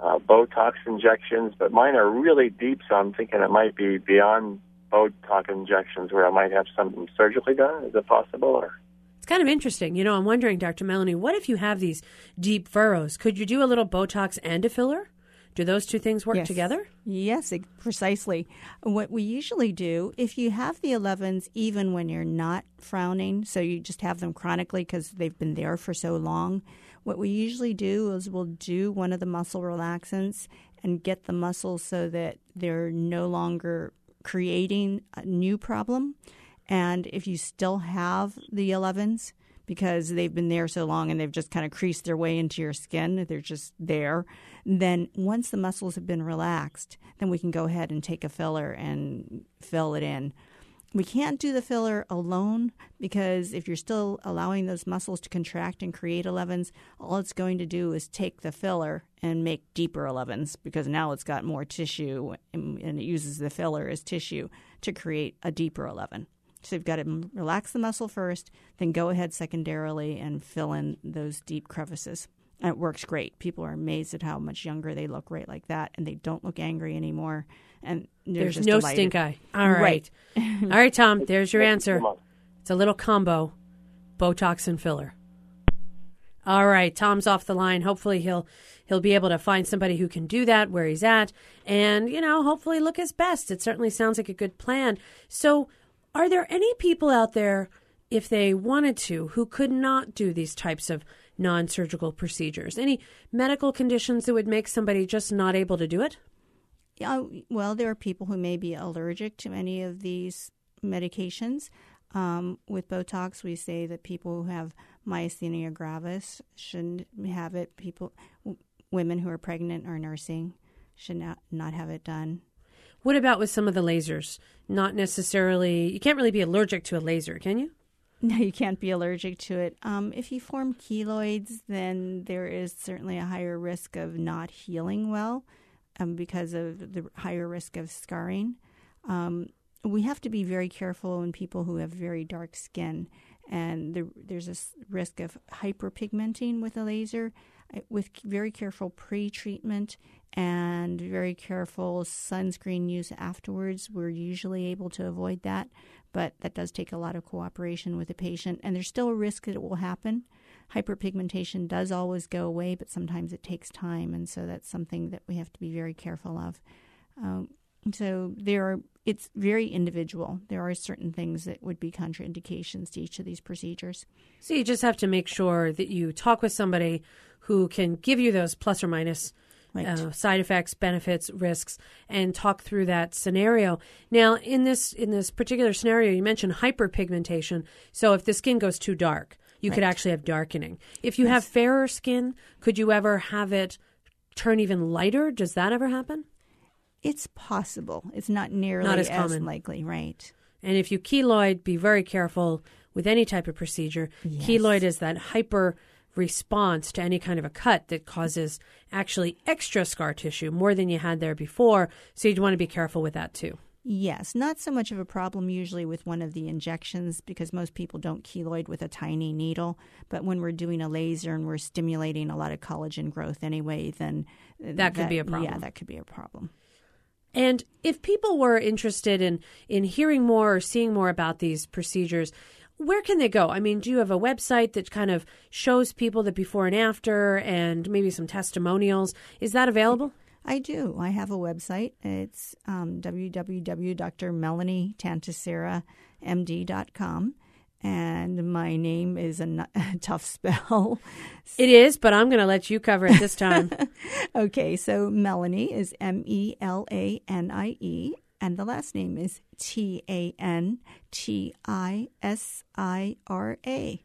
uh, Botox injections, but mine are really deep, so I'm thinking it might be beyond Botox injections where I might have something surgically done. Is it possible? Or It's kind of interesting. You know, I'm wondering, Dr. Melanie, what if you have these deep furrows? Could you do a little Botox and a filler? Do those two things work Yes. together? Yes, precisely. What we usually do, if you have the 11s, even when you're not frowning, so you just have them chronically because they've been there for so long, what we usually do is we'll do one of the muscle relaxants and get the muscles so that they're no longer creating a new problem. And if you still have the 11s, because they've been there so long and they've just kind of creased their way into your skin, they're just there. Then once the muscles have been relaxed, then we can go ahead and take a filler and fill it in. We can't do the filler alone because if you're still allowing those muscles to contract and create 11s, all it's going to do is take the filler and make deeper 11s because now it's got more tissue and, it uses the filler as tissue to create a deeper 11. So you've got to relax the muscle first, then go ahead secondarily and fill in those deep crevices. And it works great. People are amazed at how much younger they look right like that, and they don't look angry anymore. And There's just no delighted. stink eye. All right. All right, Tom, there's your answer. It's a little combo Botox and filler. All right, Tom's off the line. Hopefully he'll he'll be able to find somebody who can do that where he's at and, you know, hopefully look his best. It certainly sounds like a good plan. So, are there any people out there if they wanted to who could not do these types of non-surgical procedures? Any medical conditions that would make somebody just not able to do it? Yeah, well, there are people who may be allergic to any of these medications. Um, with Botox, we say that people who have myasthenia gravis shouldn't have it. People, w- women who are pregnant or nursing should not, not have it done. What about with some of the lasers? Not necessarily, you can't really be allergic to a laser, can you? No, you can't be allergic to it. Um, if you form keloids, then there is certainly a higher risk of not healing well um, because of the higher risk of scarring. Um, we have to be very careful in people who have very dark skin, and the, there's a risk of hyperpigmenting with a laser. With very careful pre-treatment and very careful sunscreen use afterwards, we're usually able to avoid that. But that does take a lot of cooperation with the patient, and there's still a risk that it will happen. Hyperpigmentation does always go away, but sometimes it takes time, and so that's something that we have to be very careful of. Um, so there are it's very individual. There are certain things that would be contraindications to each of these procedures. So you just have to make sure that you talk with somebody who can give you those plus or minus right. uh, side effects, benefits, risks, and talk through that scenario. Now, in this in this particular scenario, you mentioned hyperpigmentation. So if the skin goes too dark, you right. could actually have darkening. If you yes. have fairer skin, could you ever have it turn even lighter? Does that ever happen? It's possible. It's not nearly not as, as common. likely, right? And if you keloid, be very careful with any type of procedure. Yes. Keloid is that hyper response to any kind of a cut that causes actually extra scar tissue more than you had there before. So you'd want to be careful with that too. Yes, not so much of a problem usually with one of the injections because most people don't keloid with a tiny needle. But when we're doing a laser and we're stimulating a lot of collagen growth anyway, then that, that could be a problem. Yeah, that could be a problem. And if people were interested in in hearing more or seeing more about these procedures, where can they go? I mean, do you have a website that kind of shows people the before and after and maybe some testimonials? Is that available? I do. I have a website. It's um, www.melanie and my name is a, a tough spell. It is, but I'm going to let you cover it this time. okay, so Melanie is M E L A N I E, and the last name is T A N T I S I R A.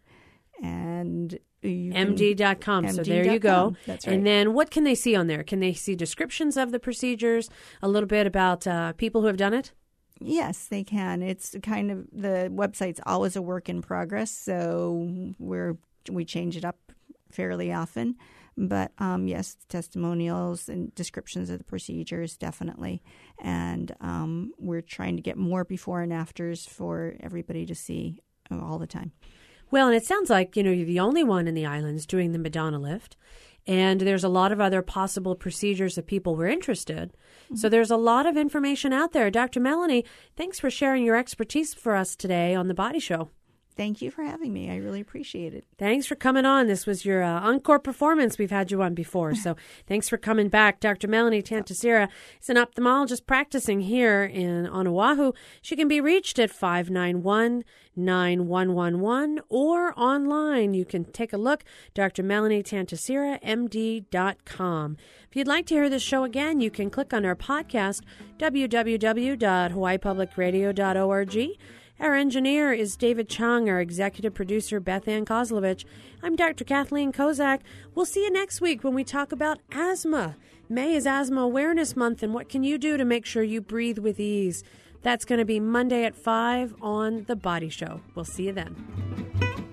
And MD.com. MD. So there you go. That's right. And then what can they see on there? Can they see descriptions of the procedures, a little bit about uh, people who have done it? Yes, they can. It's kind of the website's always a work in progress, so we're we change it up fairly often. But um, yes, testimonials and descriptions of the procedures definitely, and um, we're trying to get more before and afters for everybody to see all the time. Well, and it sounds like you know you're the only one in the islands doing the Madonna lift, and there's a lot of other possible procedures if people were interested. Mm-hmm. So there's a lot of information out there. Dr. Melanie, thanks for sharing your expertise for us today on The Body Show. Thank you for having me. I really appreciate it. Thanks for coming on. This was your uh, encore performance. We've had you on before. So thanks for coming back. Dr. Melanie Tantisira is an ophthalmologist practicing here in on Oahu. She can be reached at 591 9111 or online. You can take a look, Dr. Melanie Tantisira, MD.com. If you'd like to hear this show again, you can click on our podcast, www.hawaiipublicradio.org. Our engineer is David Chung, our executive producer, Beth Ann Kozlovich. I'm Dr. Kathleen Kozak. We'll see you next week when we talk about asthma. May is Asthma Awareness Month, and what can you do to make sure you breathe with ease? That's going to be Monday at 5 on The Body Show. We'll see you then.